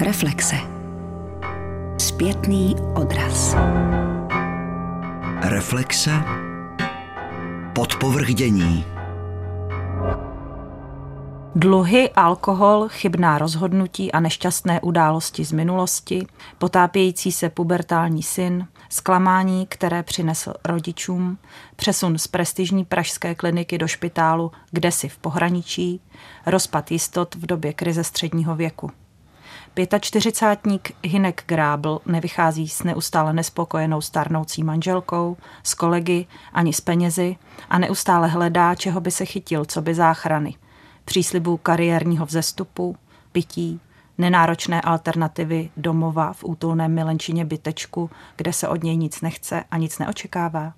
Reflexe. Zpětný odraz. Reflexe. Podpovrdění. Dluhy, alkohol, chybná rozhodnutí a nešťastné události z minulosti, potápějící se pubertální syn, zklamání, které přinesl rodičům, přesun z prestižní pražské kliniky do špitálu kde si v pohraničí, rozpad jistot v době krize středního věku. 45 Hinek Grábl nevychází s neustále nespokojenou starnoucí manželkou, s kolegy ani s penězi a neustále hledá, čeho by se chytil, co by záchrany. Příslibů kariérního vzestupu, pití, nenáročné alternativy domova v útulném milenčině bytečku, kde se od něj nic nechce a nic neočekává.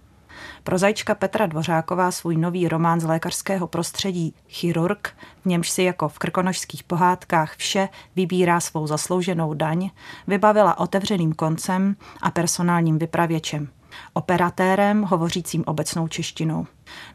Prozajčka Petra Dvořáková svůj nový román z lékařského prostředí Chirurg, v němž si jako v krkonožských pohádkách vše vybírá svou zaslouženou daň, vybavila otevřeným koncem a personálním vypravěčem. Operatérem hovořícím obecnou češtinou.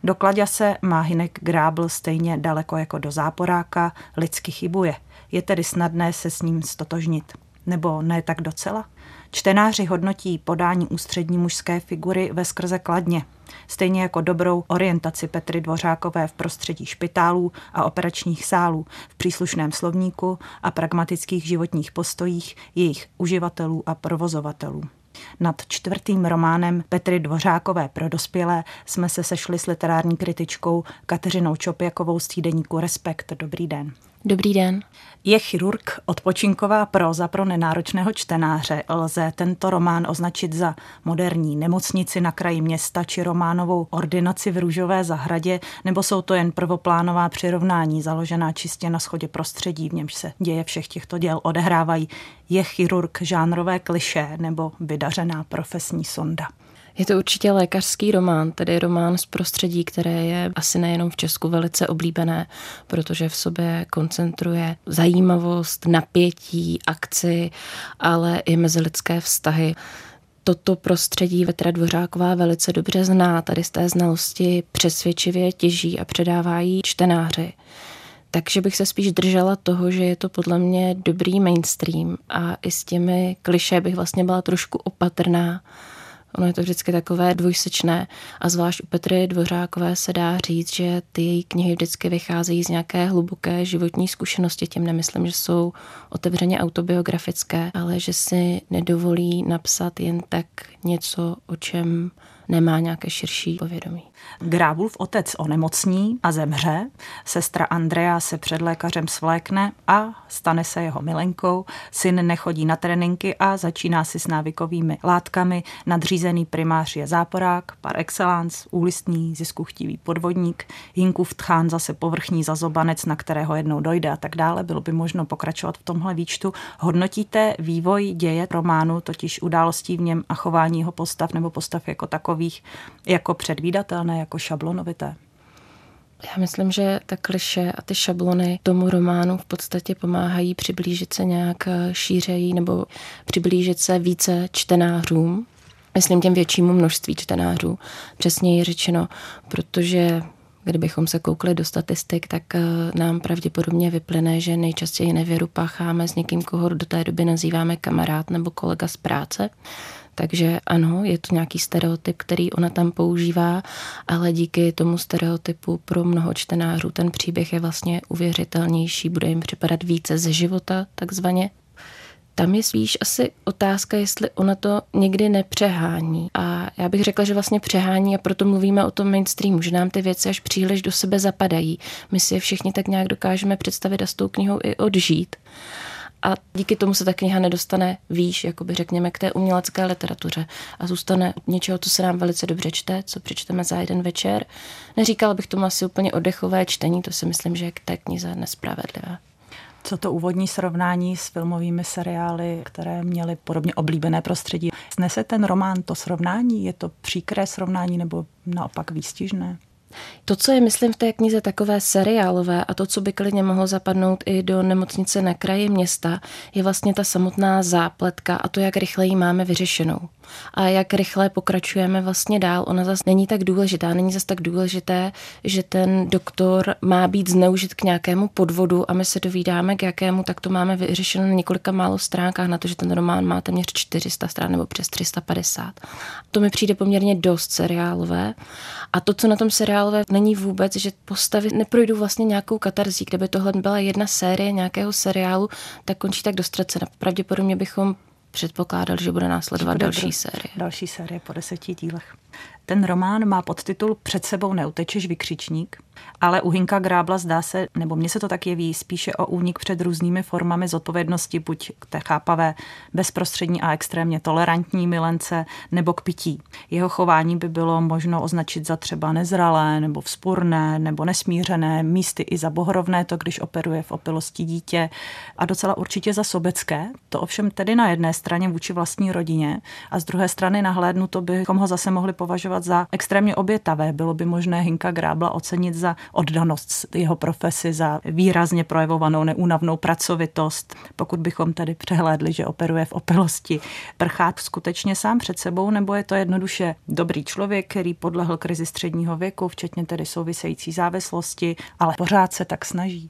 Do se má Hinek Grábl stejně daleko jako do záporáka, lidsky chybuje. Je tedy snadné se s ním stotožnit. Nebo ne tak docela? Čtenáři hodnotí podání ústřední mužské figury ve skrze kladně, stejně jako dobrou orientaci Petry Dvořákové v prostředí špitálů a operačních sálů, v příslušném slovníku a pragmatických životních postojích jejich uživatelů a provozovatelů. Nad čtvrtým románem Petry Dvořákové pro dospělé jsme se sešli s literární kritičkou Kateřinou Čopjakovou z týdeníku Respekt. Dobrý den. Dobrý den. Je chirurg odpočinková proza pro nenáročného čtenáře. Lze tento román označit za moderní nemocnici na kraji města či románovou ordinaci v Růžové zahradě, nebo jsou to jen prvoplánová přirovnání založená čistě na schodě prostředí, v němž se děje všech těchto děl odehrávají. Je chirurg žánrové kliše nebo vydařená profesní sonda? Je to určitě lékařský román, tedy román z prostředí, které je asi nejenom v Česku velice oblíbené, protože v sobě koncentruje zajímavost, napětí, akci, ale i mezilidské vztahy toto prostředí Vetra Dvořáková velice dobře zná, tady z té znalosti přesvědčivě těží a předává jí čtenáři. Takže bych se spíš držela toho, že je to podle mě dobrý mainstream a i s těmi kliše bych vlastně byla trošku opatrná, Ono je to vždycky takové dvojsečné a zvlášť u Petry Dvořákové se dá říct, že ty její knihy vždycky vycházejí z nějaké hluboké životní zkušenosti. Tím nemyslím, že jsou otevřeně autobiografické, ale že si nedovolí napsat jen tak něco, o čem nemá nějaké širší povědomí. Grábův otec onemocní a zemře, sestra Andrea se před lékařem svlékne a stane se jeho milenkou, syn nechodí na tréninky a začíná si s návykovými látkami, nadřízený primář je záporák, par excellence, úlistný, ziskuchtivý podvodník, Hinkův tchán zase povrchní zazobanec, na kterého jednou dojde a tak dále. Bylo by možno pokračovat v tomhle výčtu. Hodnotíte vývoj děje románu, totiž událostí v něm a chování jeho postav nebo postav jako takových, jako předvídatelné, jako šablonovité? Já myslím, že ta kliše a ty šablony tomu románu v podstatě pomáhají přiblížit se nějak šířejí nebo přiblížit se více čtenářům, myslím těm většímu množství čtenářů, přesněji řečeno, protože kdybychom se koukli do statistik, tak eh, nám pravděpodobně vyplyne, že nejčastěji nevěru pácháme s někým, koho do té doby nazýváme kamarád nebo kolega z práce. Takže ano, je to nějaký stereotyp, který ona tam používá, ale díky tomu stereotypu pro mnoho čtenářů ten příběh je vlastně uvěřitelnější, bude jim připadat více ze života, takzvaně. Tam je spíš asi otázka, jestli ona to někdy nepřehání. A já bych řekla, že vlastně přehání a proto mluvíme o tom mainstreamu, že nám ty věci až příliš do sebe zapadají. My si je všichni tak nějak dokážeme představit a s tou knihou i odžít a díky tomu se ta kniha nedostane výš, jakoby řekněme, k té umělecké literatuře a zůstane něčeho, co se nám velice dobře čte, co přečteme za jeden večer. Neříkala bych tomu asi úplně oddechové čtení, to si myslím, že je k té knize nespravedlivé. Co to úvodní srovnání s filmovými seriály, které měly podobně oblíbené prostředí? Snese ten román to srovnání? Je to příkré srovnání nebo naopak výstižné? To, co je, myslím, v té knize takové seriálové a to, co by klidně mohlo zapadnout i do nemocnice na kraji města, je vlastně ta samotná zápletka a to, jak rychle ji máme vyřešenou. A jak rychle pokračujeme vlastně dál. Ona zase není tak důležitá, není zase tak důležité, že ten doktor má být zneužit k nějakému podvodu a my se dovídáme, k jakému, tak to máme vyřešeno na několika málo stránkách, na to, že ten román má téměř 400 stran nebo přes 350. To mi přijde poměrně dost seriálové. A to, co na tom seriálové není vůbec, že postavy neprojdou vlastně nějakou katarzí, kdyby tohle byla jedna série nějakého seriálu, tak končí tak dostracena. Pravděpodobně bychom předpokládali, že bude následovat bude další série. Další série po deseti dílech. Ten román má podtitul Před sebou neutečeš vykřičník, ale u Hinka Grábla zdá se, nebo mně se to tak jeví, spíše o únik před různými formami zodpovědnosti, buď k té chápavé, bezprostřední a extrémně tolerantní milence, nebo k pití. Jeho chování by bylo možno označit za třeba nezralé, nebo vzpurné, nebo nesmířené, místy i za bohrovné, to když operuje v opilosti dítě, a docela určitě za sobecké, to ovšem tedy na jedné straně vůči vlastní rodině, a z druhé strany nahlédnuto bychom ho zase mohli považovat považovat za extrémně obětavé. Bylo by možné Hinka Grábla ocenit za oddanost jeho profesi, za výrazně projevovanou neúnavnou pracovitost. Pokud bychom tedy přehlédli, že operuje v opilosti, prchát skutečně sám před sebou, nebo je to jednoduše dobrý člověk, který podlehl krizi středního věku, včetně tedy související závislosti, ale pořád se tak snaží.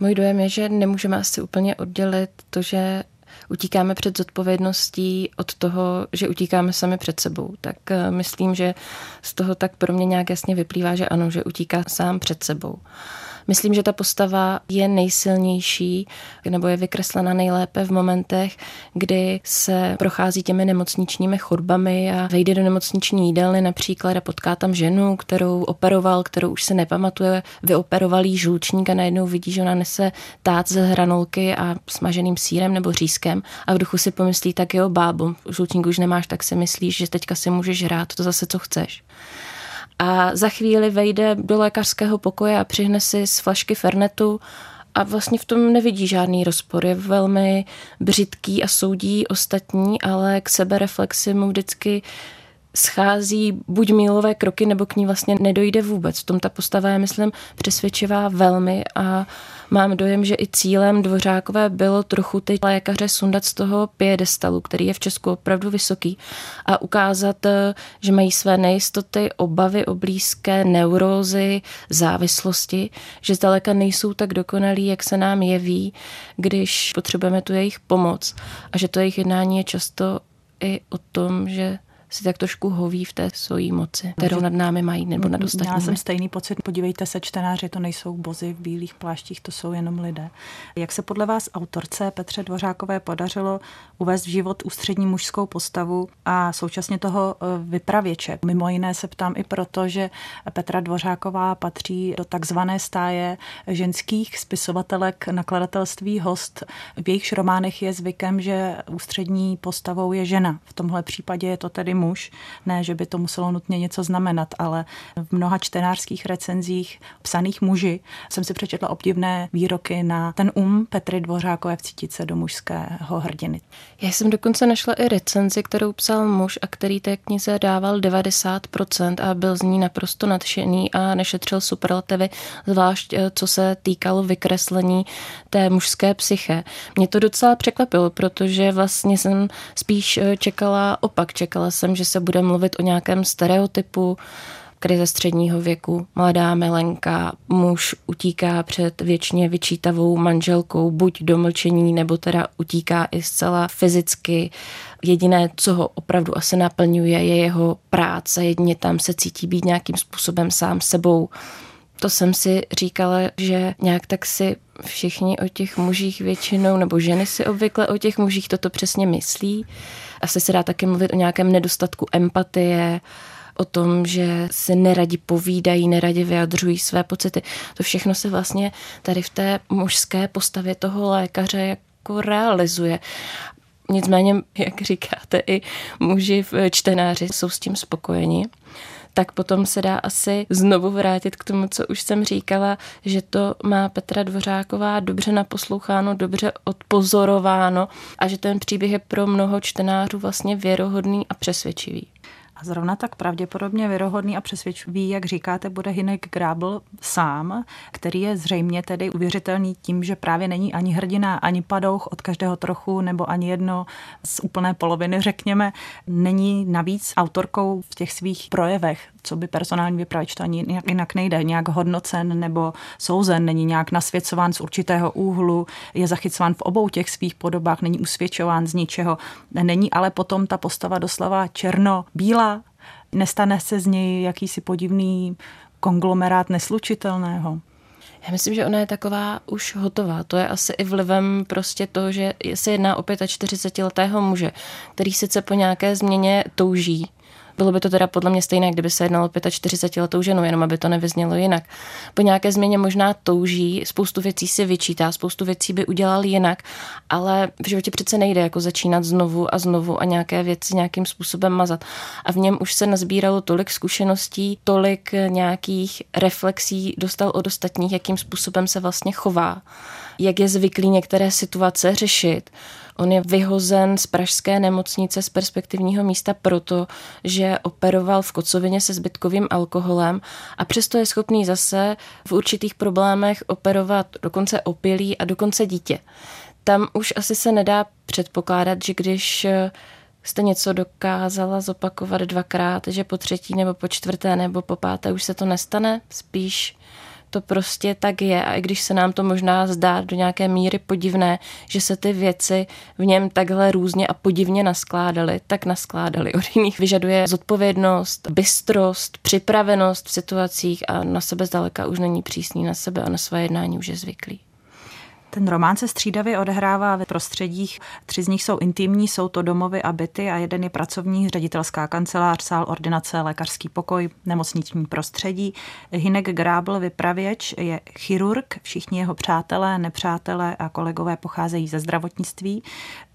Můj dojem je, že nemůžeme asi úplně oddělit to, že utíkáme před zodpovědností od toho, že utíkáme sami před sebou. Tak eh, myslím, že z toho tak pro mě nějak jasně vyplývá, že ano, že utíká sám před sebou. Myslím, že ta postava je nejsilnější nebo je vykreslena nejlépe v momentech, kdy se prochází těmi nemocničními chodbami a vejde do nemocniční jídelny například a potká tam ženu, kterou operoval, kterou už se nepamatuje, vyoperoval jí žlučník a najednou vidí, že ona nese tát ze hranolky a smaženým sírem nebo řízkem a v duchu si pomyslí, tak jo, bábo, žlučník už nemáš, tak si myslíš, že teďka si můžeš hrát to zase, co chceš a za chvíli vejde do lékařského pokoje a přihne si z flašky Fernetu a vlastně v tom nevidí žádný rozpor. Je velmi břitký a soudí ostatní, ale k sebereflexi mu vždycky schází buď mílové kroky, nebo k ní vlastně nedojde vůbec. V tom ta postava je, myslím, přesvědčivá velmi a mám dojem, že i cílem Dvořákové bylo trochu ty lékaře sundat z toho piedestalu, který je v Česku opravdu vysoký a ukázat, eh, že mají své nejistoty, obavy o blízké neurózy, závislosti, že zdaleka nejsou tak dokonalí, jak se nám jeví, když potřebujeme tu jejich pomoc. A že to jejich jednání je často i o tom, že si tak trošku hoví v té svojí moci, kterou nad námi mají nebo nad ostatními. Já jsem stejný pocit. Podívejte se, čtenáři, to nejsou bozy v bílých pláštích, to jsou jenom lidé. Jak se podle vás autorce Petře Dvořákové podařilo uvést v život ústřední mužskou postavu a současně toho e, vypravěče? Mimo jiné se ptám i proto, že Petra Dvořáková patří do takzvané stáje ženských spisovatelek nakladatelství Host. V jejichž románech je zvykem, že ústřední postavou je žena. V tomhle případě je to tedy muž. Ne, že by to muselo nutně něco znamenat, ale v mnoha čtenářských recenzích psaných muži jsem si přečetla obdivné výroky na ten um Petry Dvořákové vcítit se do mužského hrdiny. Já jsem dokonce našla i recenzi, kterou psal muž a který té knize dával 90% a byl z ní naprosto nadšený a nešetřil superlativy, zvlášť eh, co se týkalo vykreslení té mužské psyche. Mě to docela překvapilo, protože vlastně jsem spíš eh, čekala opak. Čekala jsem jsem, že se bude mluvit o nějakém stereotypu, krize středního věku, mladá milenka, muž utíká před věčně vyčítavou manželkou, buď do mlčení, nebo teda utíká i zcela fyzicky. Jediné, co ho opravdu asi naplňuje, je jeho práce, jedině tam se cítí být nějakým způsobem sám sebou. To jsem si říkala, že nějak tak si všichni o těch mužích většinou, nebo ženy si obvykle o těch mužích toto přesně myslí. Asi se dá taky mluvit o nějakém nedostatku empatie, o tom, že si neradi povídají, neradi vyjadřují své pocity. To všechno se vlastně tady v té mužské postavě toho lékaře jako realizuje. Nicméně, jak říkáte, i muži v čtenáři jsou s tím spokojeni tak potom se dá asi znovu vrátit k tomu, co už jsem říkala, že to má Petra Dvořáková dobře naposloucháno, dobře odpozorováno a že ten příběh je pro mnoho čtenářů vlastně věrohodný a přesvědčivý. A zrovna tak pravděpodobně věrohodný a přesvědčivý, jak říkáte, bude Hinek Grábl sám, který je zřejmě tedy uvěřitelný tím, že právě není ani hrdina, ani padouch od každého trochu, nebo ani jedno z úplné poloviny, řekněme. Není navíc autorkou v těch svých projevech, co by personální vypravěč, to ani jinak nejde, nějak hodnocen nebo souzen, není nějak nasvěcován z určitého úhlu, je zachycován v obou těch svých podobách, není usvědčován z ničeho, není ale potom ta postava doslova černo-bílá, nestane se z něj jakýsi podivný konglomerát neslučitelného. Já myslím, že ona je taková už hotová. To je asi i vlivem prostě to, že se jedná o 45-letého muže, který sice po nějaké změně touží, bylo by to teda podle mě stejné, kdyby se jednalo 45 letou ženu, jenom aby to nevyznělo jinak. Po nějaké změně možná touží, spoustu věcí si vyčítá, spoustu věcí by udělal jinak, ale v životě přece nejde jako začínat znovu a znovu a nějaké věci nějakým způsobem mazat. A v něm už se nazbíralo tolik zkušeností, tolik nějakých reflexí dostal od ostatních, jakým způsobem se vlastně chová, jak je zvyklý některé situace řešit On je vyhozen z pražské nemocnice z perspektivního místa proto, že operoval v kocovině se zbytkovým alkoholem a přesto je schopný zase v určitých problémech operovat dokonce opilý a dokonce dítě. Tam už asi se nedá předpokládat, že když jste něco dokázala zopakovat dvakrát, že po třetí nebo po čtvrté nebo po páté už se to nestane, spíš to prostě tak je a i když se nám to možná zdá do nějaké míry podivné, že se ty věci v něm takhle různě a podivně naskládaly, tak naskládaly. Od jiných vyžaduje zodpovědnost, bystrost, připravenost v situacích a na sebe zdaleka už není přísný na sebe a na své jednání už je zvyklý. Ten román se střídavě odehrává ve prostředích, tři z nich jsou intimní, jsou to domovy a byty a jeden je pracovní, ředitelská kancelář, sál ordinace, lékařský pokoj, nemocniční prostředí. Hinek Grábl, vypravěč, je chirurg, všichni jeho přátelé, nepřátelé a kolegové pocházejí ze zdravotnictví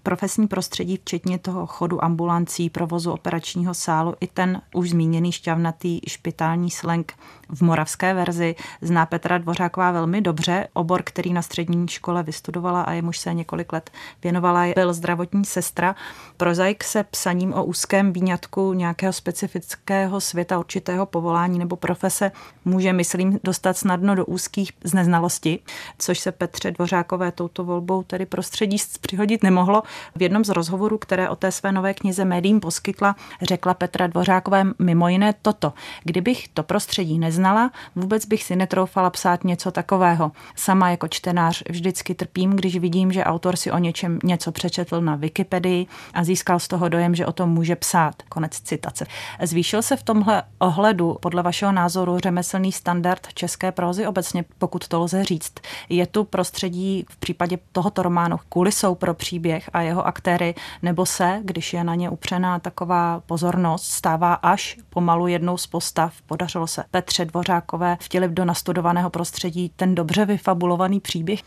profesní prostředí, včetně toho chodu ambulancí, provozu operačního sálu, i ten už zmíněný šťavnatý špitální slang v moravské verzi zná Petra Dvořáková velmi dobře. Obor, který na střední škole vystudovala a jemuž se několik let věnovala, byl zdravotní sestra. Prozaik se psaním o úzkém výňatku nějakého specifického světa, určitého povolání nebo profese může, myslím, dostat snadno do úzkých z neznalosti, což se Petře Dvořákové touto volbou tedy prostředí přihodit nemohlo. V jednom z rozhovorů, které o té své nové knize médiím poskytla, řekla Petra Dvořákové mimo jiné toto. Kdybych to prostředí neznala, vůbec bych si netroufala psát něco takového. Sama jako čtenář vždycky trpím, když vidím, že autor si o něčem něco přečetl na Wikipedii a získal z toho dojem, že o tom může psát. Konec citace. Zvýšil se v tomhle ohledu podle vašeho názoru řemeslný standard české prózy obecně, pokud to lze říct. Je tu prostředí v případě tohoto románu kulisou pro příběh a jeho aktéry, nebo se, když je na ně upřená taková pozornost, stává až pomalu jednou z postav. Podařilo se Petře Dvořákové vtělit do nastudovaného prostředí ten dobře vyfabulovaný příběh.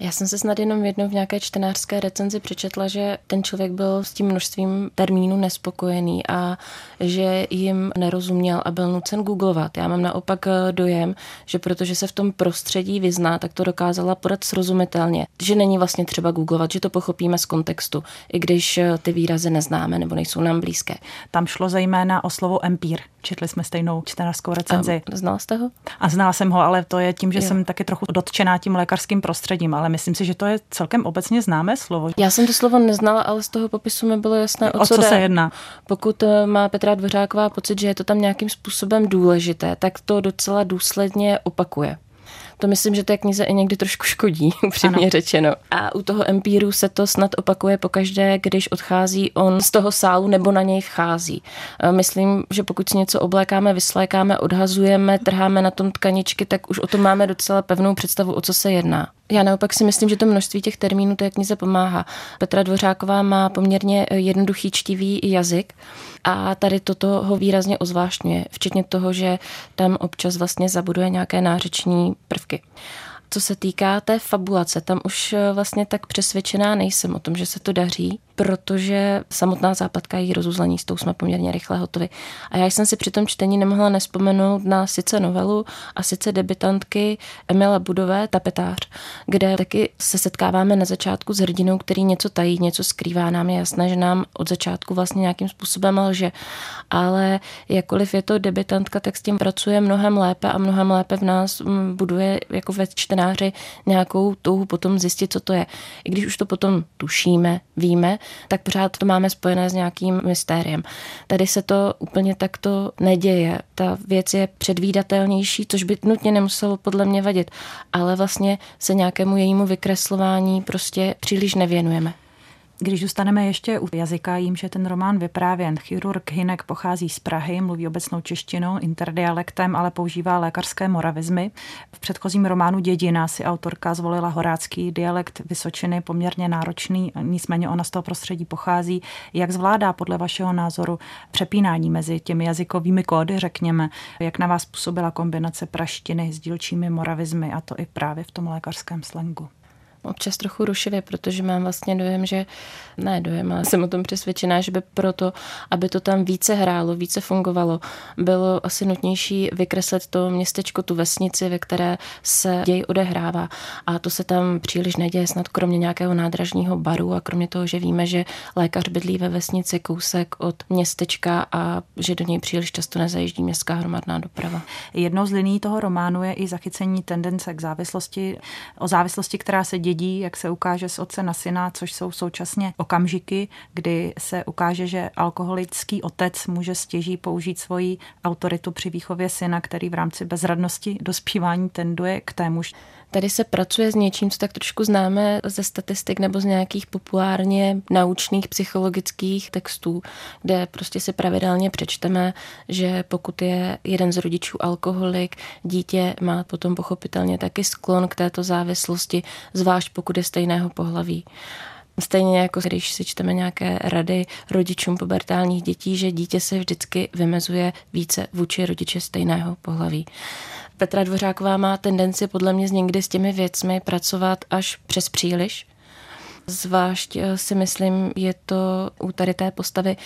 Já jsem se snad jenom jednou v nějaké čtenářské recenzi přečetla, že ten člověk byl s tím množstvím termínů nespokojený a že jim nerozuměl a byl nucen googlovat. Já mám naopak eh, dojem, že protože se v tom prostředí vyzná, tak to dokázala podat srozumitelně. Že není vlastně třeba googlovat, že to pochopíme z kontextu, i když eh, ty výrazy neznáme nebo nejsou nám blízké. Tam šlo zejména o slovo empír. Četli jsme stejnou čtenářskou recenzi. A znala jste ho? A znala jsem ho, ale to je tím, že jo. jsem taky trochu dotčená tím lékařským prostředím, ale myslím si, že to je celkem obecně známé slovo. Já jsem to slovo neznala, ale z toho popisu mi bylo jasné, o, o co, co se jedná. Pokud eh, má Petra Dvořáková pocit, že je to tam nějakým způsobem důležité, tak to docela důsledně opakuje. To myslím, že té knize i někdy trošku škodí, upřímně řečeno. A u toho empíru se to snad opakuje pokaždé, když odchází on z toho sálu nebo na něj vchází. Myslím, že pokud si něco oblékáme, vyslékáme, odhazujeme, trháme na tom tkaničky, tak už o tom máme docela pevnou představu, o co se jedná. Já naopak si myslím, že to množství těch termínů té knize pomáhá. Petra Dvořáková má poměrně jednoduchý čtivý jazyk a tady toto ho výrazně ozvášňuje, včetně toho, že tam občas vlastně zabuduje nějaké nářeční prvky. Co se týká té fabulace, tam už vlastně tak přesvědčená nejsem o tom, že se to daří. Protože samotná západka její rozuzlení, s tou jsme poměrně rychle hotovi. A já jsem si při tom čtení nemohla nespomenout na sice novelu a sice debitantky Emila Budové Tapetář, kde taky se setkáváme na začátku s hrdinou, který něco tají, něco skrývá. Nám je jasné, že nám od začátku vlastně nějakým způsobem lže. Ale jakkoliv je to debitantka, tak s tím pracuje mnohem lépe a mnohem lépe v nás mm, buduje jako ve čtenáři nějakou touhu potom zjistit, co to je. I když už to potom tušíme, víme, tak pořád to máme spojené s nějakým mystériem. Tady se to úplně takto neděje. Ta věc je předvídatelnější, což by nutně nemuselo podle mě vadit, ale vlastně se nějakému jejímu vykreslování prostě příliš nevěnujeme. Když zůstaneme ještě u jazyka, jím, že ten román vyprávěn. Chirurg Hinek pochází z Prahy, mluví obecnou češtinou, interdialektem, ale používá lékařské moravizmy. V předchozím románu Dědina si autorka zvolila horácký dialekt Vysočiny, poměrně náročný, nicméně ona z toho prostředí pochází. Jak zvládá podle vašeho názoru přepínání mezi těmi jazykovými kódy, řekněme? Jak na vás působila kombinace praštiny s dílčími moravizmy a to i právě v tom lékařském slangu? Občas trochu rušivě, protože mám vlastně dojem, že ne dojem, ale jsem o tom přesvědčená, že by proto, aby to tam více hrálo, více fungovalo, bylo asi nutnější vykreslit to městečko, tu vesnici, ve které se děj odehrává. A to se tam příliš neděje, snad kromě nějakého nádražního baru a kromě toho, že víme, že lékař bydlí ve vesnici kousek od městečka a že do něj příliš často nezajíždí městská hromadná doprava. Jednou z liní toho románu je i zachycení tendence k závislosti, o závislosti, která se dědí dědí, jak se ukáže z otce na syna, což jsou současně okamžiky, kdy se ukáže, že alkoholický otec může stěží použít svoji autoritu při výchově syna, který v rámci bezradnosti dospívání tenduje k témuž. Tady se pracuje s něčím, co tak trošku známe ze statistik nebo z nějakých populárně naučných psychologických textů, kde prostě si pravidelně přečteme, že pokud je jeden z rodičů alkoholik, dítě má potom pochopitelně taky sklon k této závislosti, zvlášť pokud je stejného pohlaví. Stejně jako když si čteme nějaké rady rodičům pubertálních dětí, že dítě se vždycky vymezuje více vůči rodiče stejného pohlaví. Petra Dvořáková má tendenci podle mě někdy s těmi věcmi pracovat až přes příliš. Zvlášť eh, si myslím, je to u tady té postavy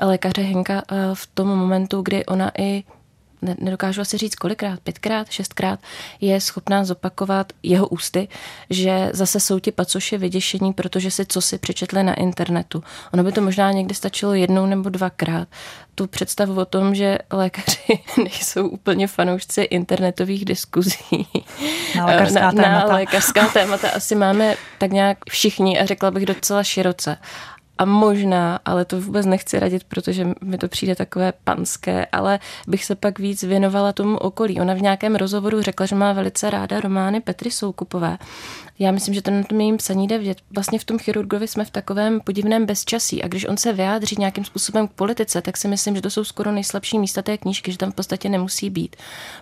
lékaře Henka eh, v tom momentu, kdy ona i nedokážu asi říct kolikrát, pětkrát, šestkrát, je schopná zopakovat jeho ústy, že zase jsou ti pacoši vyděšení, protože si co si přečetli na internetu. Ono by to možná někdy stačilo jednou nebo dvakrát. Tu představu o tom, že lékaři nejsou úplně fanoušci internetových diskuzí na lékařská, na, témata. na lékařská témata asi máme tak nějak všichni a řekla bych docela široce. A možná, ale to vůbec nechci radit, protože mi to přijde takové panské, ale bych se pak víc věnovala tomu okolí. Ona v nějakém rozhovoru řekla, že má velice ráda romány Petry Soukupové já myslím, že to na tom jejím psaní jde vidět. Vlastně v tom chirurgovi jsme v takovém podivném bezčasí a když on se vyjádří nějakým způsobem k politice, tak si myslím, že to jsou skoro nejslabší místa té knížky, že tam v podstatě nemusí být,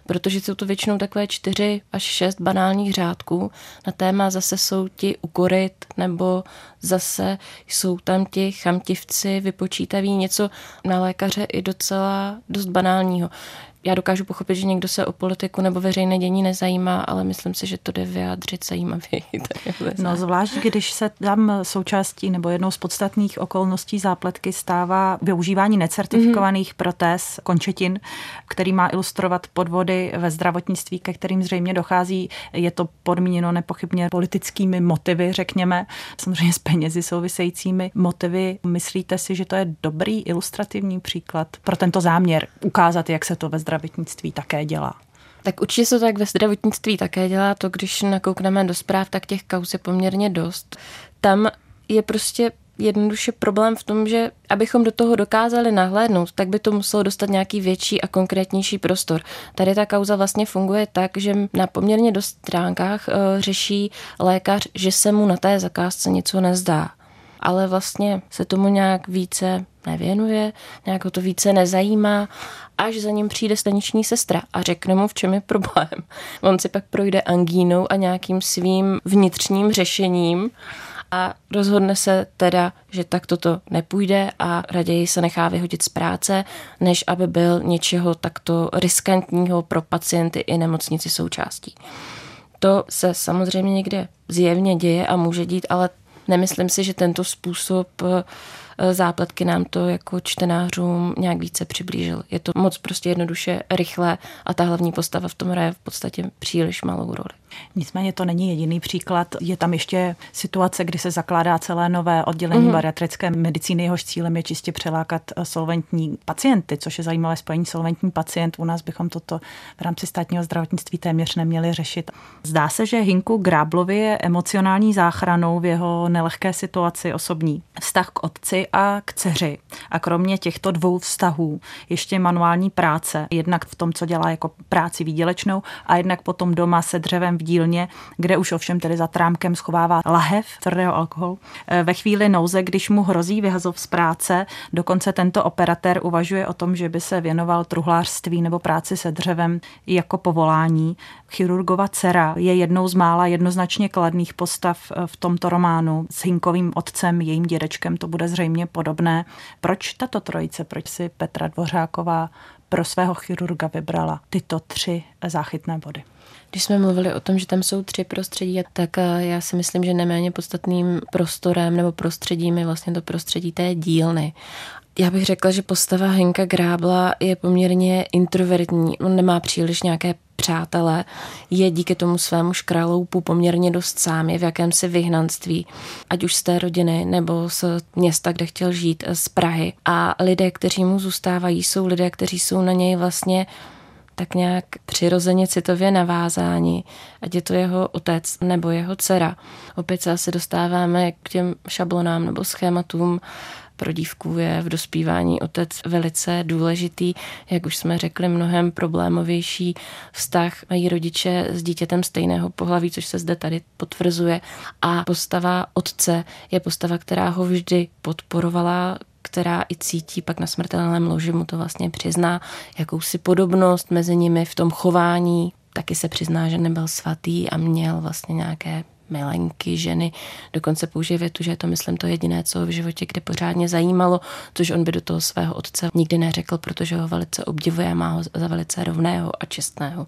protože jsou to většinou takové čtyři až šest banálních řádků. Na téma zase jsou ti ukorit nebo zase jsou tam ti chamtivci vypočítaví něco na lékaře i docela dost banálního já dokážu pochopit, že někdo se o politiku nebo veřejné dění nezajímá, ale myslím si, že to jde vyjádřit zajímavěji. No zvlášť, když se tam součástí nebo jednou z podstatných okolností zápletky stává využívání necertifikovaných mm-hmm. protéz končetin, který má ilustrovat podvody ve zdravotnictví, ke kterým zřejmě dochází. Je to podmíněno nepochybně politickými motivy, řekněme, samozřejmě s penězi souvisejícími motivy. Myslíte si, že to je dobrý ilustrativní příklad pro tento záměr ukázat, jak se to ve zdravotnictví zdravotnictví také dělá. Tak určitě se to tak ve zdravotnictví také dělá. To, když nakoukneme do zpráv, tak těch kaus je poměrně dost. Tam je prostě jednoduše problém v tom, že abychom do toho dokázali nahlédnout, tak by to muselo dostat nějaký větší a konkrétnější prostor. Tady ta kauza vlastně funguje tak, že na poměrně dost stránkách uh, řeší lékař, že se mu na té zakázce něco nezdá ale vlastně se tomu nějak více nevěnuje, nějak ho to více nezajímá, až za ním přijde staniční sestra a řekne mu, v čem je problém. On si pak projde angínou a nějakým svým vnitřním řešením a rozhodne se teda, že tak toto nepůjde a raději se nechá vyhodit z práce, než aby byl něčeho takto riskantního pro pacienty i nemocnici součástí. To se samozřejmě někde zjevně děje a může dít, ale Nemyslím si, že tento způsob zápletky nám to jako čtenářům nějak více přiblížil. Je to moc prostě jednoduše rychle a ta hlavní postava v tom hraje v podstatě příliš malou roli. Nicméně to není jediný příklad. Je tam ještě situace, kdy se zakládá celé nové oddělení mm-hmm. bariatrické medicíny. Jehož cílem je čistě přelákat eh, solventní pacienty, což je zajímavé spojení solventní pacient. U nás bychom toto v rámci státního zdravotnictví téměř neměli řešit. Zdá se, že Hinku Gráblovi je emocionální záchranou v jeho nelehké situaci osobní. Vztah k otci a k dceři. A kromě těchto dvou vztahů ještě manuální práce, jednak v tom, co dělá jako práci výdělečnou a jednak potom doma se dřevem v dílně, kde už ovšem tedy za trámkem schovává lahev tvrdého alkoholu. E, ve chvíli nouze, když mu hrozí vyhazov z práce, dokonce tento operatér uvažuje o tom, že by se věnoval truhlářství nebo práci se dřevem jako povolání. Chirurgova dcera je jednou z mála jednoznačně kladných postav v tomto románu. S Hinkovým otcem, jejím dědečkem to bude zřejmě hodně podobné. Proč tato trojice, proč si Petra Dvořáková pro svého chirurga vybrala tyto tři záchytné body? Když jsme mluvili o tom, že tam jsou tři prostředí, tak eh, já si myslím, že neméně podstatným prostorem nebo prostředím je vlastně to prostředí té dílny. Já bych řekla, že postava Henka Grábla je poměrně introvertní. On nemá příliš nějaké přátelé, je díky tomu svému škraloupu poměrně dost sám, je v jakémsi vyhnanství, ať už z té rodiny nebo z města, kde chtěl žít, z Prahy. A lidé, kteří mu zůstávají, jsou lidé, kteří jsou na něj vlastně tak nějak přirozeně citově navázáni, ať je to jeho otec nebo jeho dcera. Opět se asi dostáváme k těm šablonám nebo schématům pro dívku je v dospívání otec velice důležitý. Jak už jsme řekli, mnohem problémovější vztah mají rodiče s dítětem stejného pohlaví, což se zde tady potvrzuje. A postava otce je postava, která ho vždy podporovala, která i cítí pak na smrtelném loži, mu to vlastně přizná, jakousi podobnost mezi nimi v tom chování. Taky se přizná, že nebyl svatý a měl vlastně nějaké milenky, ženy. Dokonce použije větu, že je to, myslím, to jediné, co ho v životě kde pořádně zajímalo, což on by do toho svého otce nikdy neřekl, protože ho velice obdivuje a má ho za velice rovného a čestného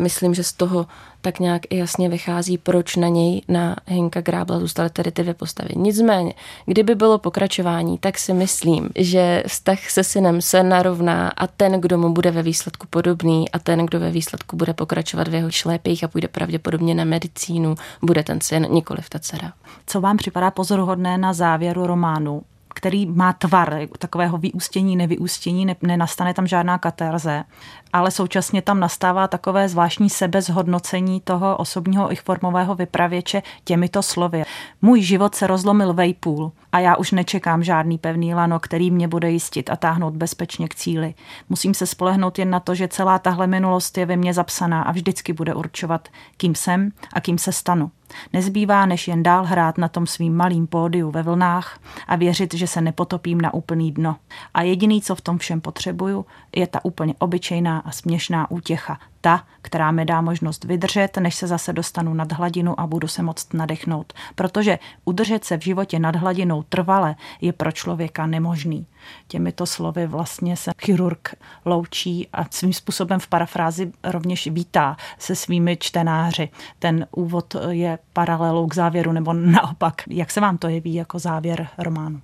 myslím, že z toho tak nějak i jasně vychází, proč na něj, na Hinka Grábla zůstaly tedy ty dvě postavy. Nicméně, kdyby bylo pokračování, tak si myslím, že vztah se synem se narovná a ten, kdo mu bude ve výsledku podobný a ten, kdo ve výsledku bude pokračovat v jeho šlépích a půjde pravděpodobně na medicínu, bude ten syn, nikoli ta dcera. Co vám připadá pozoruhodné na závěru románu? Který má tvar takového vyústění, nevyústění, ne, nenastane tam žádná katarze, ale současně tam nastává takové zvláštní sebezhodnocení toho osobního i formového vypravěče těmito slovy. Můj život se rozlomil vejpůl a já už nečekám žádný pevný lano, který mě bude jistit a táhnout bezpečně k cíli. Musím se spolehnout jen na to, že celá tahle minulost je ve mně zapsaná a vždycky bude určovat, kým jsem a kým se stanu. Nezbývá, než jen dál hrát na tom svým malým pódiu ve vlnách a věřit, že se nepotopím na úplný dno. A jediný, co v tom všem potřebuju, je ta úplně obyčejná a směšná útěcha, ta, která mi dá možnost vydržet, než se zase dostanu nad hladinu a budu se moct nadechnout. Protože udržet se v životě nad hladinou trvale je pro člověka nemožný. Těmito slovy vlastně se chirurg loučí a svým způsobem v parafrázi rovněž vítá se svými čtenáři. Ten úvod je paralelou k závěru, nebo naopak. Jak se vám to jeví jako závěr románu?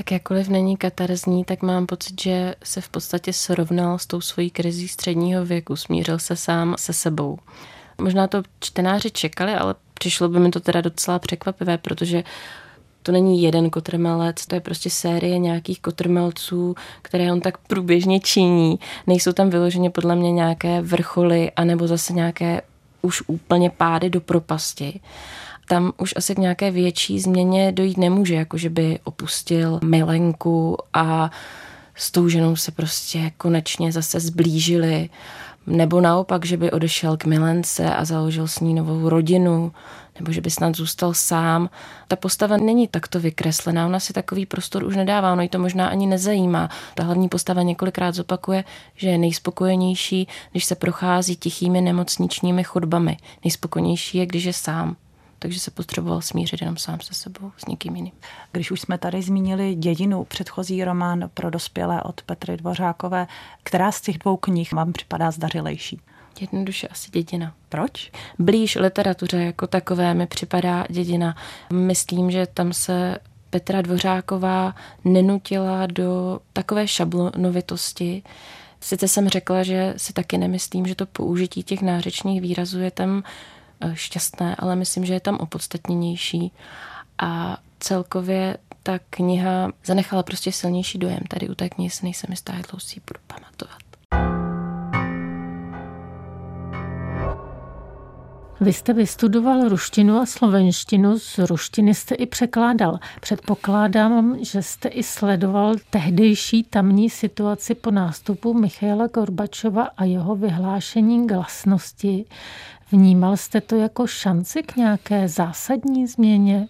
Tak jakkoliv není katarzní, tak mám pocit, že se v podstatě srovnal s tou svojí krizí středního věku, smířil se sám se sebou. Možná to čtenáři čekali, ale přišlo by mi to teda docela překvapivé, protože to není jeden kotrmelec, to je prostě série nějakých kotrmelců, které on tak průběžně činí. Nejsou tam vyloženě podle mě nějaké vrcholy, anebo zase nějaké už úplně pády do propasti tam už asi k nějaké větší změně dojít nemůže, jako že by opustil milenku a s tou ženou se prostě konečně zase zblížili, nebo naopak, že by odešel k milence a založil s ní novou rodinu, nebo že by snad zůstal sám. Ta postava není takto vykreslená, ona si takový prostor už nedává, ono ji to možná ani nezajímá. Ta hlavní postava několikrát zopakuje, že je nejspokojenější, když se prochází tichými nemocničními chodbami. Nejspokojenější je, když je sám takže se potřeboval smířit jenom sám se sebou, s někým jiným. Když už jsme tady zmínili dědinu, předchozí román pro dospělé od Petry Dvořákové, která z těch dvou knih vám připadá zdařilejší? Jednoduše asi dědina. Proč? Blíž literatuře jako takové mi připadá dědina. Myslím, že tam se Petra Dvořáková nenutila do takové šablonovitosti. Sice jsem řekla, že si taky nemyslím, že to použití těch nářečných výrazů je tam šťastné, ale myslím, že je tam opodstatněnější. A celkově ta kniha zanechala prostě silnější dojem. Tady u té knihy se nejsem jistá, jak dlouho si budu pamatovat. Vy jste vystudoval ruštinu a slovenštinu, z ruštiny jste i překládal. Předpokládám, že jste i sledoval tehdejší tamní situaci po nástupu Michaela Gorbačova a jeho vyhlášení glasnosti. Vnímal jste to jako šanci k nějaké zásadní změně?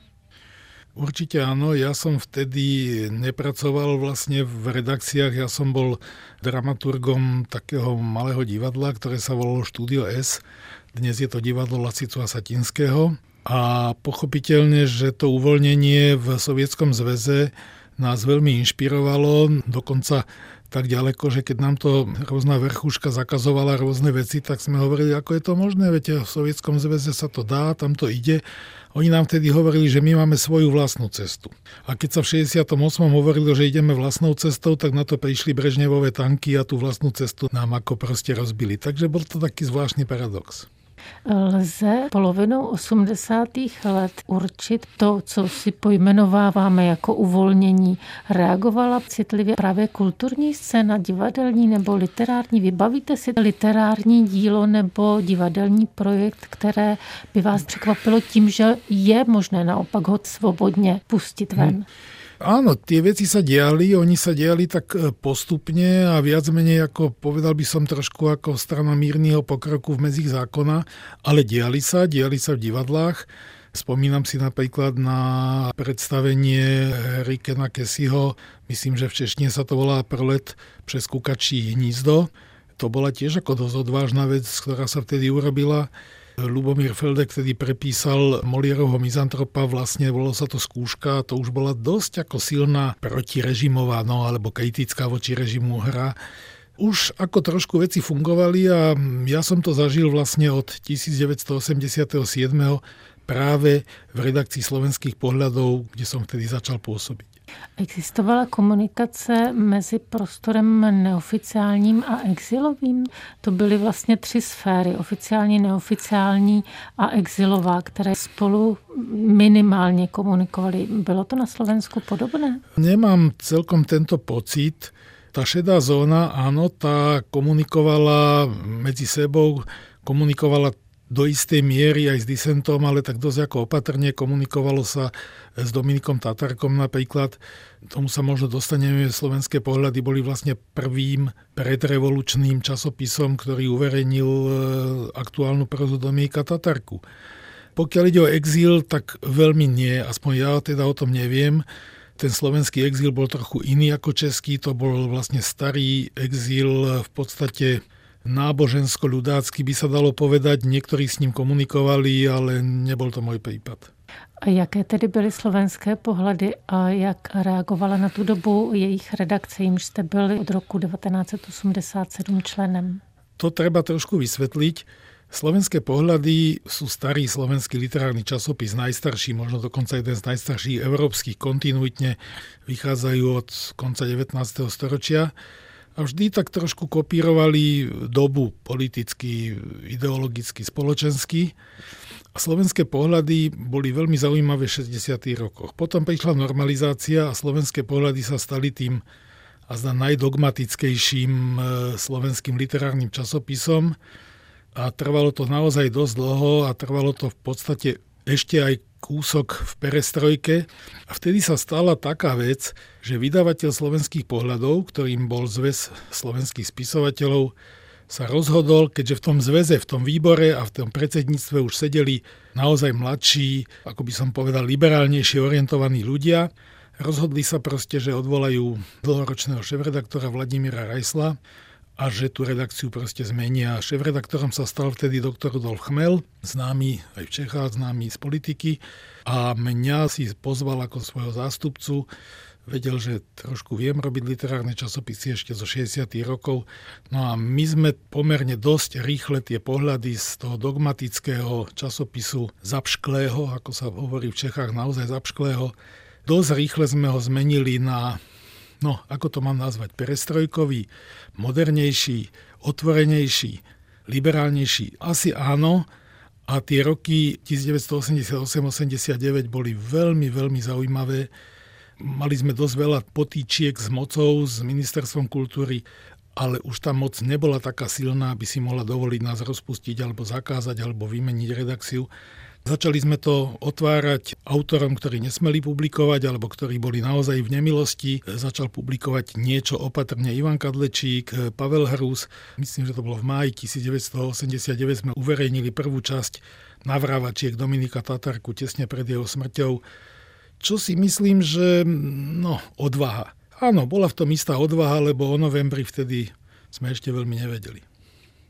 Určite áno, ja som vtedy nepracoval vlastne v redakciách, ja som bol dramaturgom takého malého divadla, ktoré sa volalo Studio S. Dnes je to divadlo Lasicu a Satinského. A pochopiteľne, že to uvoľnenie v Sovietskom zväze nás veľmi inšpirovalo, dokonca tak ďaleko, že keď nám to rôzna vrchúška zakazovala rôzne veci, tak sme hovorili, ako je to možné, viete, v Sovietskom zväze sa to dá, tam to ide. Oni nám vtedy hovorili, že my máme svoju vlastnú cestu. A keď sa v 68. hovorilo, že ideme vlastnou cestou, tak na to prišli Brežnevové tanky a tú vlastnú cestu nám ako proste rozbili. Takže bol to taký zvláštny paradox. Lze polovinou 80. let určit to, co si pojmenováváme jako uvolnění. Reagovala citlivě právě kulturní scéna, divadelní nebo literární? Vybavíte si literární dílo nebo divadelní projekt, které by vás překvapilo tím, že je možné naopak ho svobodně pustit ven? Hmm. Áno, tie veci sa diali, oni sa diali tak e, postupne a viac menej ako povedal by som trošku ako strana mírneho pokroku v mezích zákona, ale diali sa, diali sa v divadlách. Spomínam si napríklad na predstavenie Rikena Kesiho, myslím, že v češtine sa to volá Prolet přes kukačí hnízdo. To bola tiež ako dosť odvážna vec, ktorá sa vtedy urobila. Lubomír Feldek vtedy prepísal Molierovho mizantropa, vlastne bolo sa to skúška, to už bola dosť ako silná protirežimová, no alebo kritická voči režimu hra. Už ako trošku veci fungovali a ja som to zažil vlastne od 1987 práve v redakcii slovenských pohľadov, kde som vtedy začal pôsobiť. Existovala komunikace mezi prostorem neoficiálním a exilovým? To byly vlastně tři sféry, oficiální, neoficiální a exilová, které spolu minimálně komunikovaly. Bylo to na Slovensku podobné? Nemám celkom tento pocit. Ta šedá zóna, áno, tá komunikovala medzi sebou, komunikovala do istej miery aj s disentom, ale tak dosť ako opatrne komunikovalo sa s Dominikom Tatarkom napríklad. Tomu sa možno dostaneme. Slovenské pohľady boli vlastne prvým predrevolučným časopisom, ktorý uverejnil e, aktuálnu prozu Dominika Tatarku. Pokiaľ ide o exíl, tak veľmi nie, aspoň ja teda o tom neviem. Ten slovenský exíl bol trochu iný ako český, to bol vlastne starý exíl v podstate nábožensko-ľudácky by sa dalo povedať. Niektorí s ním komunikovali, ale nebol to môj prípad. A jaké tedy byly slovenské pohledy a jak reagovala na tu dobu jejich redakce, jimž jste byli od roku 1987 členem? To treba trošku vysvetliť. Slovenské pohľady sú starý slovenský literárny časopis, najstarší, možno dokonca jeden z najstarších európskych, kontinuitne vychádzajú od konca 19. storočia a vždy tak trošku kopírovali dobu politicky, ideologicky, spoločensky. A slovenské pohľady boli veľmi zaujímavé v 60. rokoch. Potom prišla normalizácia a slovenské pohľady sa stali tým a zda najdogmatickejším e, slovenským literárnym časopisom. A trvalo to naozaj dosť dlho a trvalo to v podstate ešte aj kúsok v perestrojke a vtedy sa stala taká vec, že vydavateľ slovenských pohľadov, ktorým bol zväz slovenských spisovateľov, sa rozhodol, keďže v tom zväze, v tom výbore a v tom predsedníctve už sedeli naozaj mladší, ako by som povedal, liberálnejšie orientovaní ľudia, rozhodli sa proste, že odvolajú dlhoročného šéf-redaktora Vladimíra Rajsla a že tú redakciu proste zmenia. Šéf-redaktorom sa stal vtedy doktor Rudolf Chmel, známy aj v Čechách, známy z politiky a mňa si pozval ako svojho zástupcu vedel, že trošku viem robiť literárne časopisy ešte zo 60. rokov. No a my sme pomerne dosť rýchle tie pohľady z toho dogmatického časopisu zapšklého, ako sa hovorí v Čechách, naozaj zapšklého, dosť rýchle sme ho zmenili na, no, ako to mám nazvať, perestrojkový, modernejší, otvorenejší, liberálnejší. Asi áno, a tie roky 1988-89 boli veľmi, veľmi zaujímavé. Mali sme dosť veľa potýčiek s mocou, s ministerstvom kultúry, ale už tá moc nebola taká silná, aby si mohla dovoliť nás rozpustiť alebo zakázať alebo vymeniť redakciu. Začali sme to otvárať autorom, ktorí nesmeli publikovať alebo ktorí boli naozaj v nemilosti. Začal publikovať niečo opatrne Ivan Kadlečík, Pavel Hrus. Myslím, že to bolo v máji 1989 sme uverejnili prvú časť navrávačiek Dominika Tatarku tesne pred jeho smrťou. Čo si myslím, že no, odvaha. Áno, bola v tom istá odvaha, lebo o novembri vtedy sme ešte veľmi nevedeli.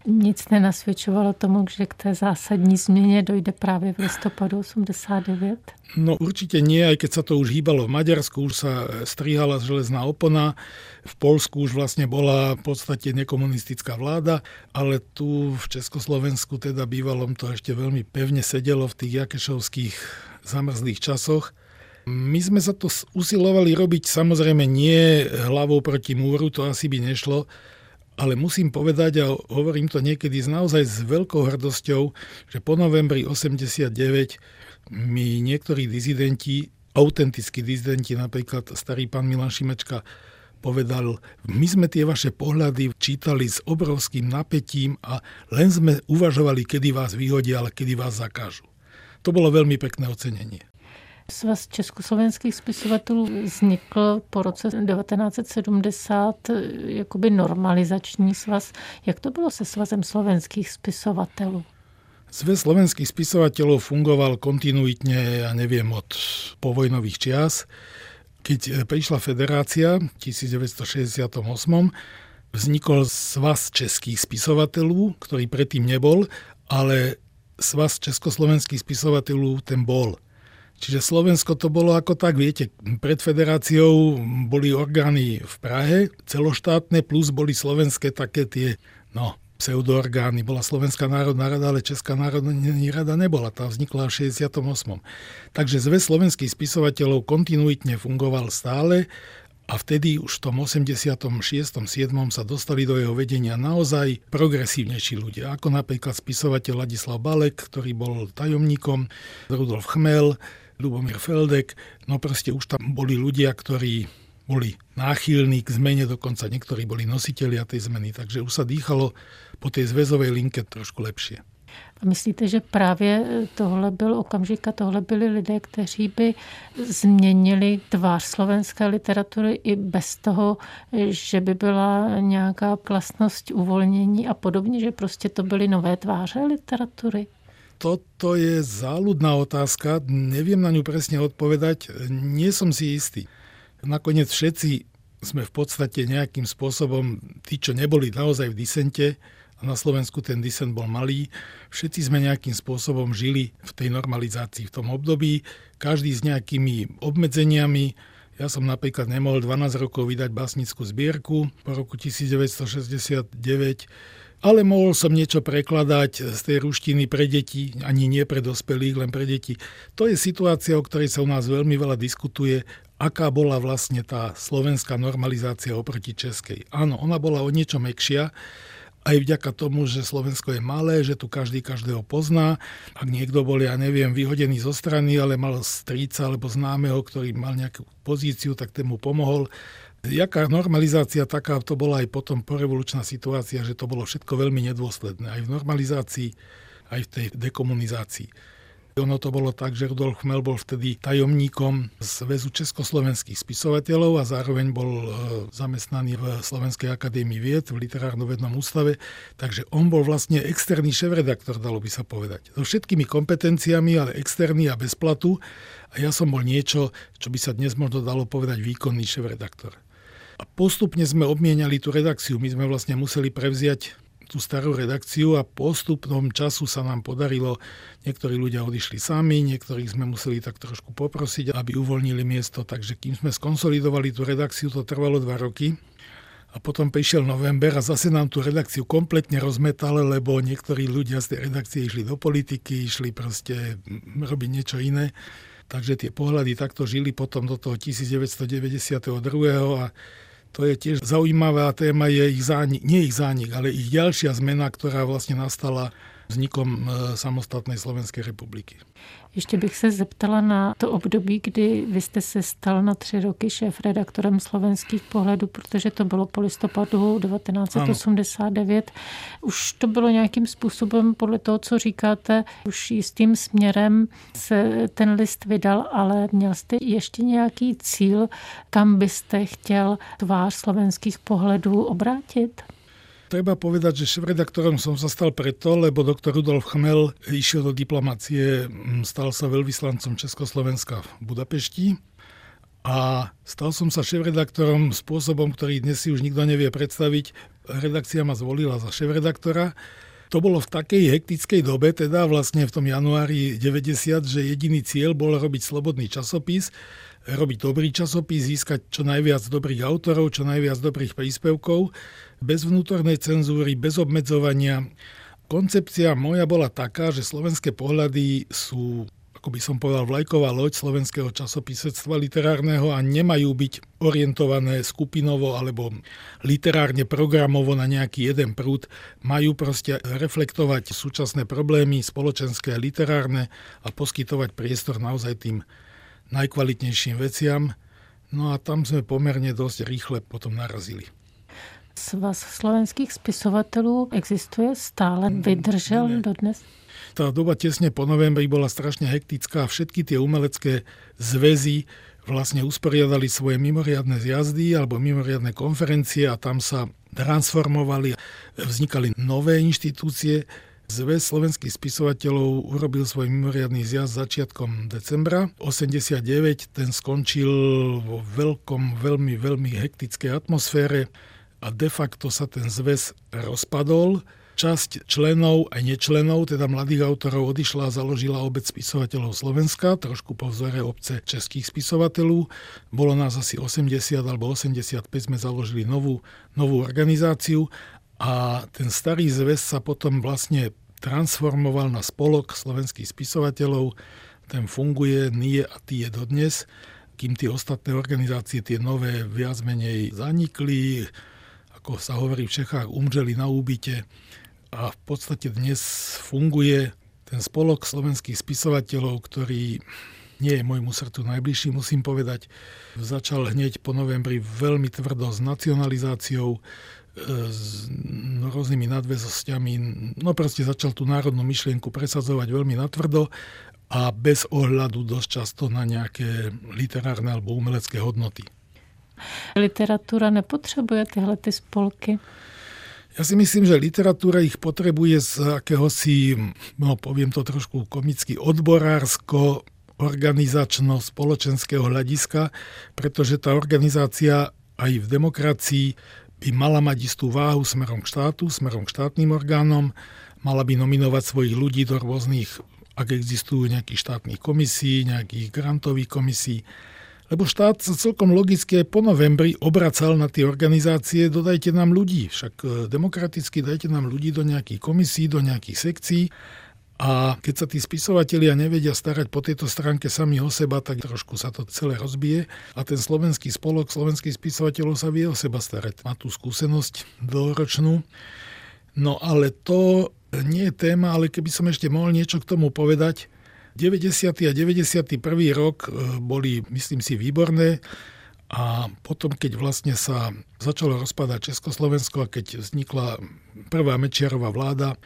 Nic nenasvědčovalo tomu, že k té zásadní změně dojde právě v listopadu 89? No určite nie, aj keď sa to už hýbalo v Maďarsku, už sa strihala železná opona, v Polsku už vlastne bola v podstate nekomunistická vláda, ale tu v Československu teda bývalom to ešte veľmi pevne sedelo v tých jakešovských zamrzlých časoch. My sme sa to usilovali robiť samozrejme nie hlavou proti múru, to asi by nešlo, ale musím povedať, a hovorím to niekedy naozaj s veľkou hrdosťou, že po novembri 89 mi niektorí dizidenti, autentickí dizidenti, napríklad starý pán Milan Šimečka, povedal, my sme tie vaše pohľady čítali s obrovským napätím a len sme uvažovali, kedy vás vyhodia, ale kedy vás zakážu. To bolo veľmi pekné ocenenie. Svaz československých spisovatelů vznikl po roce 1970 jakoby normalizační svaz. Jak to bylo se svazem slovenských spisovatelů? Zväz slovenských spisovateľov fungoval kontinuitne, ja neviem, od povojnových čias. Keď prišla federácia v 1968, vznikol svaz českých spisovateľov, ktorý predtým nebol, ale svaz československých spisovateľov ten bol. Čiže Slovensko to bolo ako tak, viete, pred federáciou boli orgány v Prahe, celoštátne, plus boli slovenské také tie, no, pseudoorgány. Bola Slovenská národná rada, ale Česká národná rada nebola. Tá vznikla v 68. Takže zväz slovenských spisovateľov kontinuitne fungoval stále a vtedy už v tom 86. 7. sa dostali do jeho vedenia naozaj progresívnejší ľudia, ako napríklad spisovateľ Ladislav Balek, ktorý bol tajomníkom, Rudolf Chmel, Lubomír Feldek, no proste už tam boli ľudia, ktorí boli náchylní k zmene, dokonca niektorí boli nositeľia tej zmeny, takže už sa dýchalo po tej zväzovej linke trošku lepšie. A myslíte, že právě tohle byl okamžik a tohle byli lidé, kteří by změnili tvář slovenské literatury i bez toho, že by byla nějaká klasnost uvolnění a podobně, že prostě to byly nové tváře literatury? Toto je záľudná otázka, neviem na ňu presne odpovedať, nie som si istý. Nakoniec všetci sme v podstate nejakým spôsobom, tí, čo neboli naozaj v disente, a na Slovensku ten disent bol malý, všetci sme nejakým spôsobom žili v tej normalizácii v tom období, každý s nejakými obmedzeniami. Ja som napríklad nemohol 12 rokov vydať básnickú zbierku po roku 1969, ale mohol som niečo prekladať z tej ruštiny pre deti, ani nie pre dospelých, len pre deti. To je situácia, o ktorej sa u nás veľmi veľa diskutuje, aká bola vlastne tá slovenská normalizácia oproti českej. Áno, ona bola o niečo mekšia, aj vďaka tomu, že Slovensko je malé, že tu každý každého pozná. Ak niekto bol, ja neviem, vyhodený zo strany, ale mal stríca alebo známeho, ktorý mal nejakú pozíciu, tak ten mu pomohol Jaká normalizácia taká to bola aj potom porevolučná situácia, že to bolo všetko veľmi nedôsledné. Aj v normalizácii, aj v tej dekomunizácii. Ono to bolo tak, že Rudolf Chmel bol vtedy tajomníkom Zväzu československých spisovateľov a zároveň bol e, zamestnaný v Slovenskej akadémii vied v literárno-vednom ústave, takže on bol vlastne externý šéf-redaktor, dalo by sa povedať. So všetkými kompetenciami, ale externý a bez platu. A ja som bol niečo, čo by sa dnes možno dalo povedať výkonný šéf-redaktor. A postupne sme obmieniali tú redakciu. My sme vlastne museli prevziať tú starú redakciu a postupnom času sa nám podarilo, niektorí ľudia odišli sami, niektorých sme museli tak trošku poprosiť, aby uvoľnili miesto, takže kým sme skonsolidovali tú redakciu, to trvalo dva roky. A potom prišiel november a zase nám tú redakciu kompletne rozmetali, lebo niektorí ľudia z tej redakcie išli do politiky, išli proste robiť niečo iné. Takže tie pohľady takto žili potom do toho 1992. a to je tiež zaujímavá téma, je ich zánik, nie ich zánik, ale ich ďalšia zmena, ktorá vlastne nastala vznikom e, samostatnej Slovenskej republiky. Ještě bych se zeptala na to období, kdy vy jste se stal na tři roky šéf-redaktorem slovenských pohledů, protože to bylo po listopadu 1989. Ano. Už to bylo nějakým způsobem, podle toho, co říkáte, už jistým směrem se ten list vydal, ale měl jste ještě nějaký cíl, kam byste chtěl tvář slovenských pohledů obrátit? Treba povedať, že šéf-redaktorom som sa stal preto, lebo doktor Rudolf Chmel išiel do diplomácie, stal sa veľvyslancom Československa v Budapešti a stal som sa šéf-redaktorom spôsobom, ktorý dnes si už nikto nevie predstaviť. Redakcia ma zvolila za šéf-redaktora. To bolo v takej hektickej dobe, teda vlastne v tom januári 90, že jediný cieľ bol robiť slobodný časopis, robiť dobrý časopis, získať čo najviac dobrých autorov, čo najviac dobrých príspevkov, bez vnútornej cenzúry, bez obmedzovania. Koncepcia moja bola taká, že slovenské pohľady sú ako by som povedal, vlajková loď slovenského časopisectva literárneho a nemajú byť orientované skupinovo alebo literárne programovo na nejaký jeden prúd. Majú proste reflektovať súčasné problémy spoločenské a literárne a poskytovať priestor naozaj tým najkvalitnejším veciam. No a tam sme pomerne dosť rýchle potom narazili. Svaz slovenských spisovatelů existuje stále, vydržel ne. dodnes? Tá doba tesne po novembri bola strašne hektická. Všetky tie umelecké zväzy vlastne usporiadali svoje mimoriadne zjazdy alebo mimoriadne konferencie a tam sa transformovali, vznikali nové inštitúcie, Zväz slovenských spisovateľov urobil svoj mimoriadný zjazd začiatkom decembra 89. Ten skončil vo veľkom, veľmi, veľmi hektickej atmosfére a de facto sa ten zväz rozpadol. Časť členov aj nečlenov, teda mladých autorov, odišla a založila obec spisovateľov Slovenska, trošku po vzore obce českých spisovateľov. Bolo nás asi 80 alebo 85, sme založili novú, novú organizáciu a ten starý zväz sa potom vlastne transformoval na spolok slovenských spisovateľov. Ten funguje, nie a tie dodnes, kým tie ostatné organizácie, tie nové, viac menej zanikli, ako sa hovorí v Čechách, umřeli na úbite. A v podstate dnes funguje ten spolok slovenských spisovateľov, ktorý nie je môjmu srdcu najbližší, musím povedať. Začal hneď po novembri veľmi tvrdo s nacionalizáciou, s rôznymi nadväzosťami. No proste začal tú národnú myšlienku presadzovať veľmi natvrdo a bez ohľadu dosť často na nejaké literárne alebo umelecké hodnoty. Literatúra nepotřebuje tyhle ty spolky? Ja si myslím, že literatúra ich potrebuje z akéhosi, no poviem to trošku komicky, odborársko organizačno-spoločenského hľadiska, pretože tá organizácia aj v demokracii by mala mať istú váhu smerom k štátu, smerom k štátnym orgánom, mala by nominovať svojich ľudí do rôznych, ak existujú nejakých štátnych komisí, nejakých grantových komisí. Lebo štát sa celkom logicky po novembri obracal na tie organizácie, dodajte nám ľudí, však e, demokraticky dajte nám ľudí do nejakých komisí, do nejakých sekcií a keď sa tí spisovatelia nevedia starať po tejto stránke sami o seba, tak trošku sa to celé rozbije. A ten slovenský spolok slovenských spisovateľov sa vie o seba starať. Má tú skúsenosť dlhoročnú. No ale to nie je téma, ale keby som ešte mohol niečo k tomu povedať. 90. a 91. rok e, boli, myslím si, výborné. A potom, keď vlastne sa začalo rozpadať Československo a keď vznikla prvá Mečiarová vláda,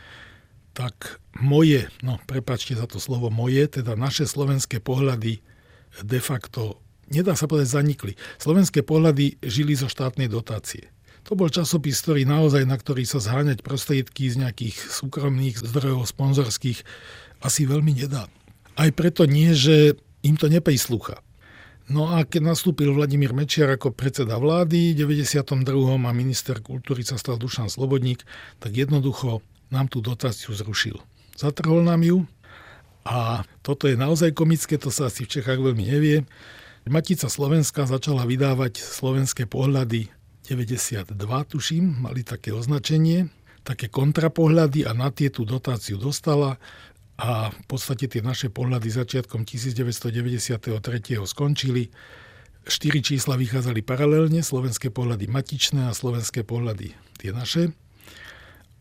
tak moje, no prepačte za to slovo moje, teda naše slovenské pohľady de facto, nedá sa povedať, zanikli. Slovenské pohľady žili zo štátnej dotácie. To bol časopis, ktorý naozaj, na ktorý sa zháňať prostriedky z nejakých súkromných zdrojov sponzorských asi veľmi nedá. Aj preto nie, že im to neprislúcha. No a keď nastúpil Vladimír Mečiar ako predseda vlády, v 92. a minister kultúry sa stal Dušan Slobodník, tak jednoducho nám tú dotáciu zrušil. Zatrhol nám ju a toto je naozaj komické, to sa asi v Čechách veľmi nevie. Matica Slovenska začala vydávať slovenské pohľady 92, tuším, mali také označenie, také kontrapohľady a na tie tú dotáciu dostala a v podstate tie naše pohľady začiatkom 1993. skončili. Štyri čísla vychádzali paralelne, slovenské pohľady matičné a slovenské pohľady tie naše.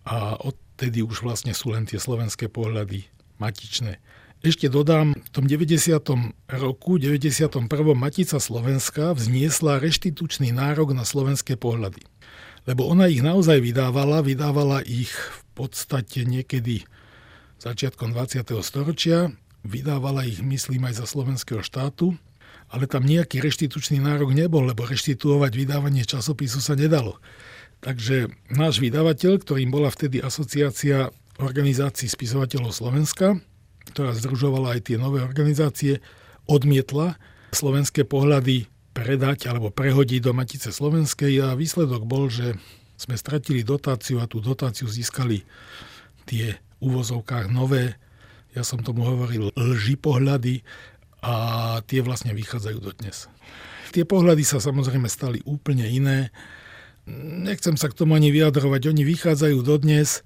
A odtedy už vlastne sú len tie slovenské pohľady matičné. Ešte dodám, v tom 90. roku, 91. Matica Slovenska vzniesla reštitučný nárok na slovenské pohľady. Lebo ona ich naozaj vydávala, vydávala ich v podstate niekedy začiatkom 20. storočia. Vydávala ich, myslím, aj za slovenského štátu, ale tam nejaký reštitučný nárok nebol, lebo reštituovať vydávanie časopisu sa nedalo. Takže náš vydavateľ, ktorým bola vtedy asociácia organizácií spisovateľov Slovenska, ktorá združovala aj tie nové organizácie, odmietla slovenské pohľady predať alebo prehodiť do Matice Slovenskej a výsledok bol, že sme stratili dotáciu a tú dotáciu získali tie úvozovkách nové, ja som tomu hovoril, lži pohľady a tie vlastne vychádzajú do dnes. Tie pohľady sa samozrejme stali úplne iné. Nechcem sa k tomu ani vyjadrovať, oni vychádzajú dodnes.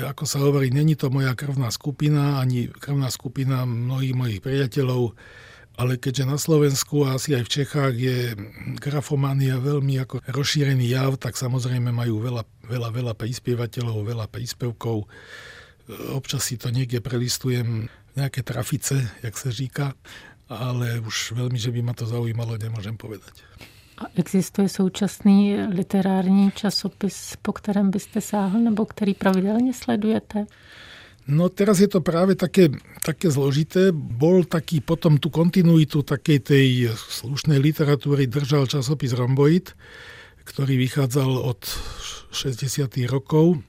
Ako sa hovorí, není to moja krvná skupina, ani krvná skupina mnohých mojich priateľov, ale keďže na Slovensku a asi aj v Čechách je grafomania veľmi ako rozšírený jav, tak samozrejme majú veľa, veľa, veľa príspievateľov, veľa príspevkov Občas si to niekde prelistujem nejaké trafice, jak sa říká, ale už veľmi, že by ma to zaujímalo, nemôžem povedať. A existuje současný literární časopis, po kterém byste sáhl, nebo který pravidelně sledujete? No teraz je to práve také, také zložité. Bol taký potom tú kontinuitu takej tej slušnej literatúry držal časopis Romboid, ktorý vychádzal od 60. rokov.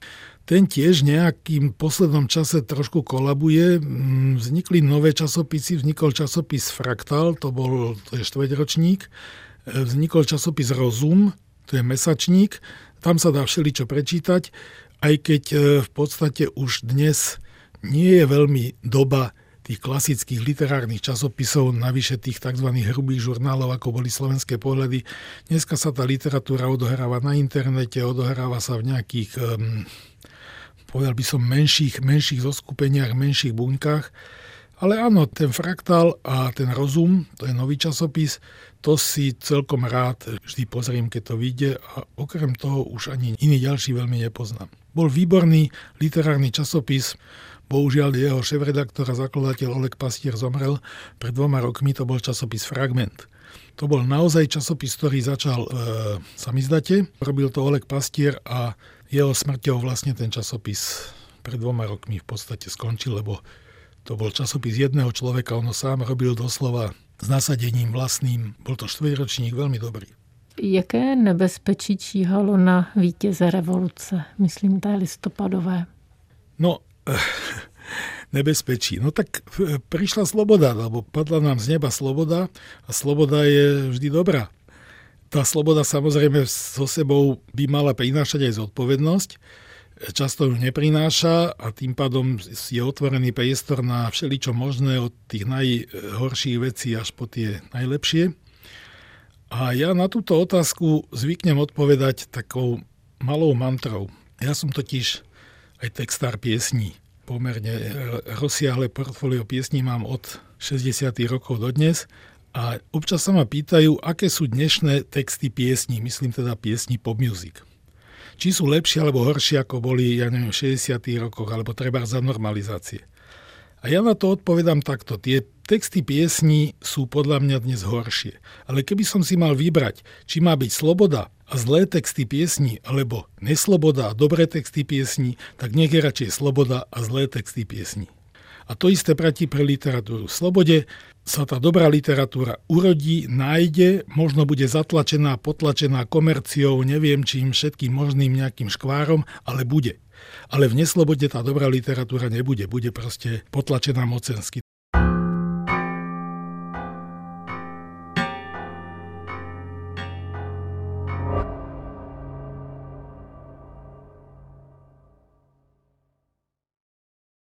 Ten tiež nejakým poslednom čase trošku kolabuje. Mm, vznikli nové časopisy, vznikol časopis Fraktal, to bol to je štveťročník, e, vznikol časopis Rozum, to je mesačník, tam sa dá všeličo prečítať, aj keď e, v podstate už dnes nie je veľmi doba tých klasických literárnych časopisov, navyše tých tzv. hrubých žurnálov, ako boli slovenské pohľady. Dneska sa tá literatúra odohráva na internete, odohráva sa v nejakých um, povedal by som, menších, menších zoskupeniach, menších buňkách. Ale áno, ten fraktál a ten rozum, to je nový časopis, to si celkom rád vždy pozriem, keď to vyjde a okrem toho už ani iný ďalší veľmi nepoznám. Bol výborný literárny časopis, bohužiaľ jeho šéf-redaktor a zakladateľ Oleg Pastier zomrel, pred dvoma rokmi to bol časopis Fragment. To bol naozaj časopis, ktorý začal e, samizdate. Robil to Oleg Pastier a jeho smrťou vlastne ten časopis pred dvoma rokmi v podstate skončil, lebo to bol časopis jedného človeka, ono sám robil doslova s nasadením vlastným. Bol to štvrťročník, veľmi dobrý. Jaké nebezpečí číhalo na vítěze revoluce, myslím té listopadové? No, nebezpečí. No tak eh, prišla sloboda, lebo padla nám z neba sloboda a sloboda je vždy dobrá. Tá sloboda samozrejme so sebou by mala prinášať aj zodpovednosť. Často ju neprináša a tým pádom je otvorený priestor na všeličo možné od tých najhorších vecí až po tie najlepšie. A ja na túto otázku zvyknem odpovedať takou malou mantrou. Ja som totiž aj textár piesní. Pomerne rozsiahle portfólio piesní mám od 60. rokov do dnes a občas sa ma pýtajú, aké sú dnešné texty piesní, myslím teda piesní pop music. Či sú lepšie alebo horšie, ako boli, ja neviem, v 60. rokoch, alebo treba za normalizácie. A ja na to odpovedám takto. Tie texty piesní sú podľa mňa dnes horšie. Ale keby som si mal vybrať, či má byť sloboda a zlé texty piesní, alebo nesloboda a dobré texty piesní, tak nech je radšej sloboda a zlé texty piesní. A to isté platí pre literatúru. Slobode sa tá dobrá literatúra urodí, nájde, možno bude zatlačená, potlačená komerciou, neviem čím, všetkým možným nejakým škvárom, ale bude. Ale v neslobode tá dobrá literatúra nebude, bude proste potlačená mocensky.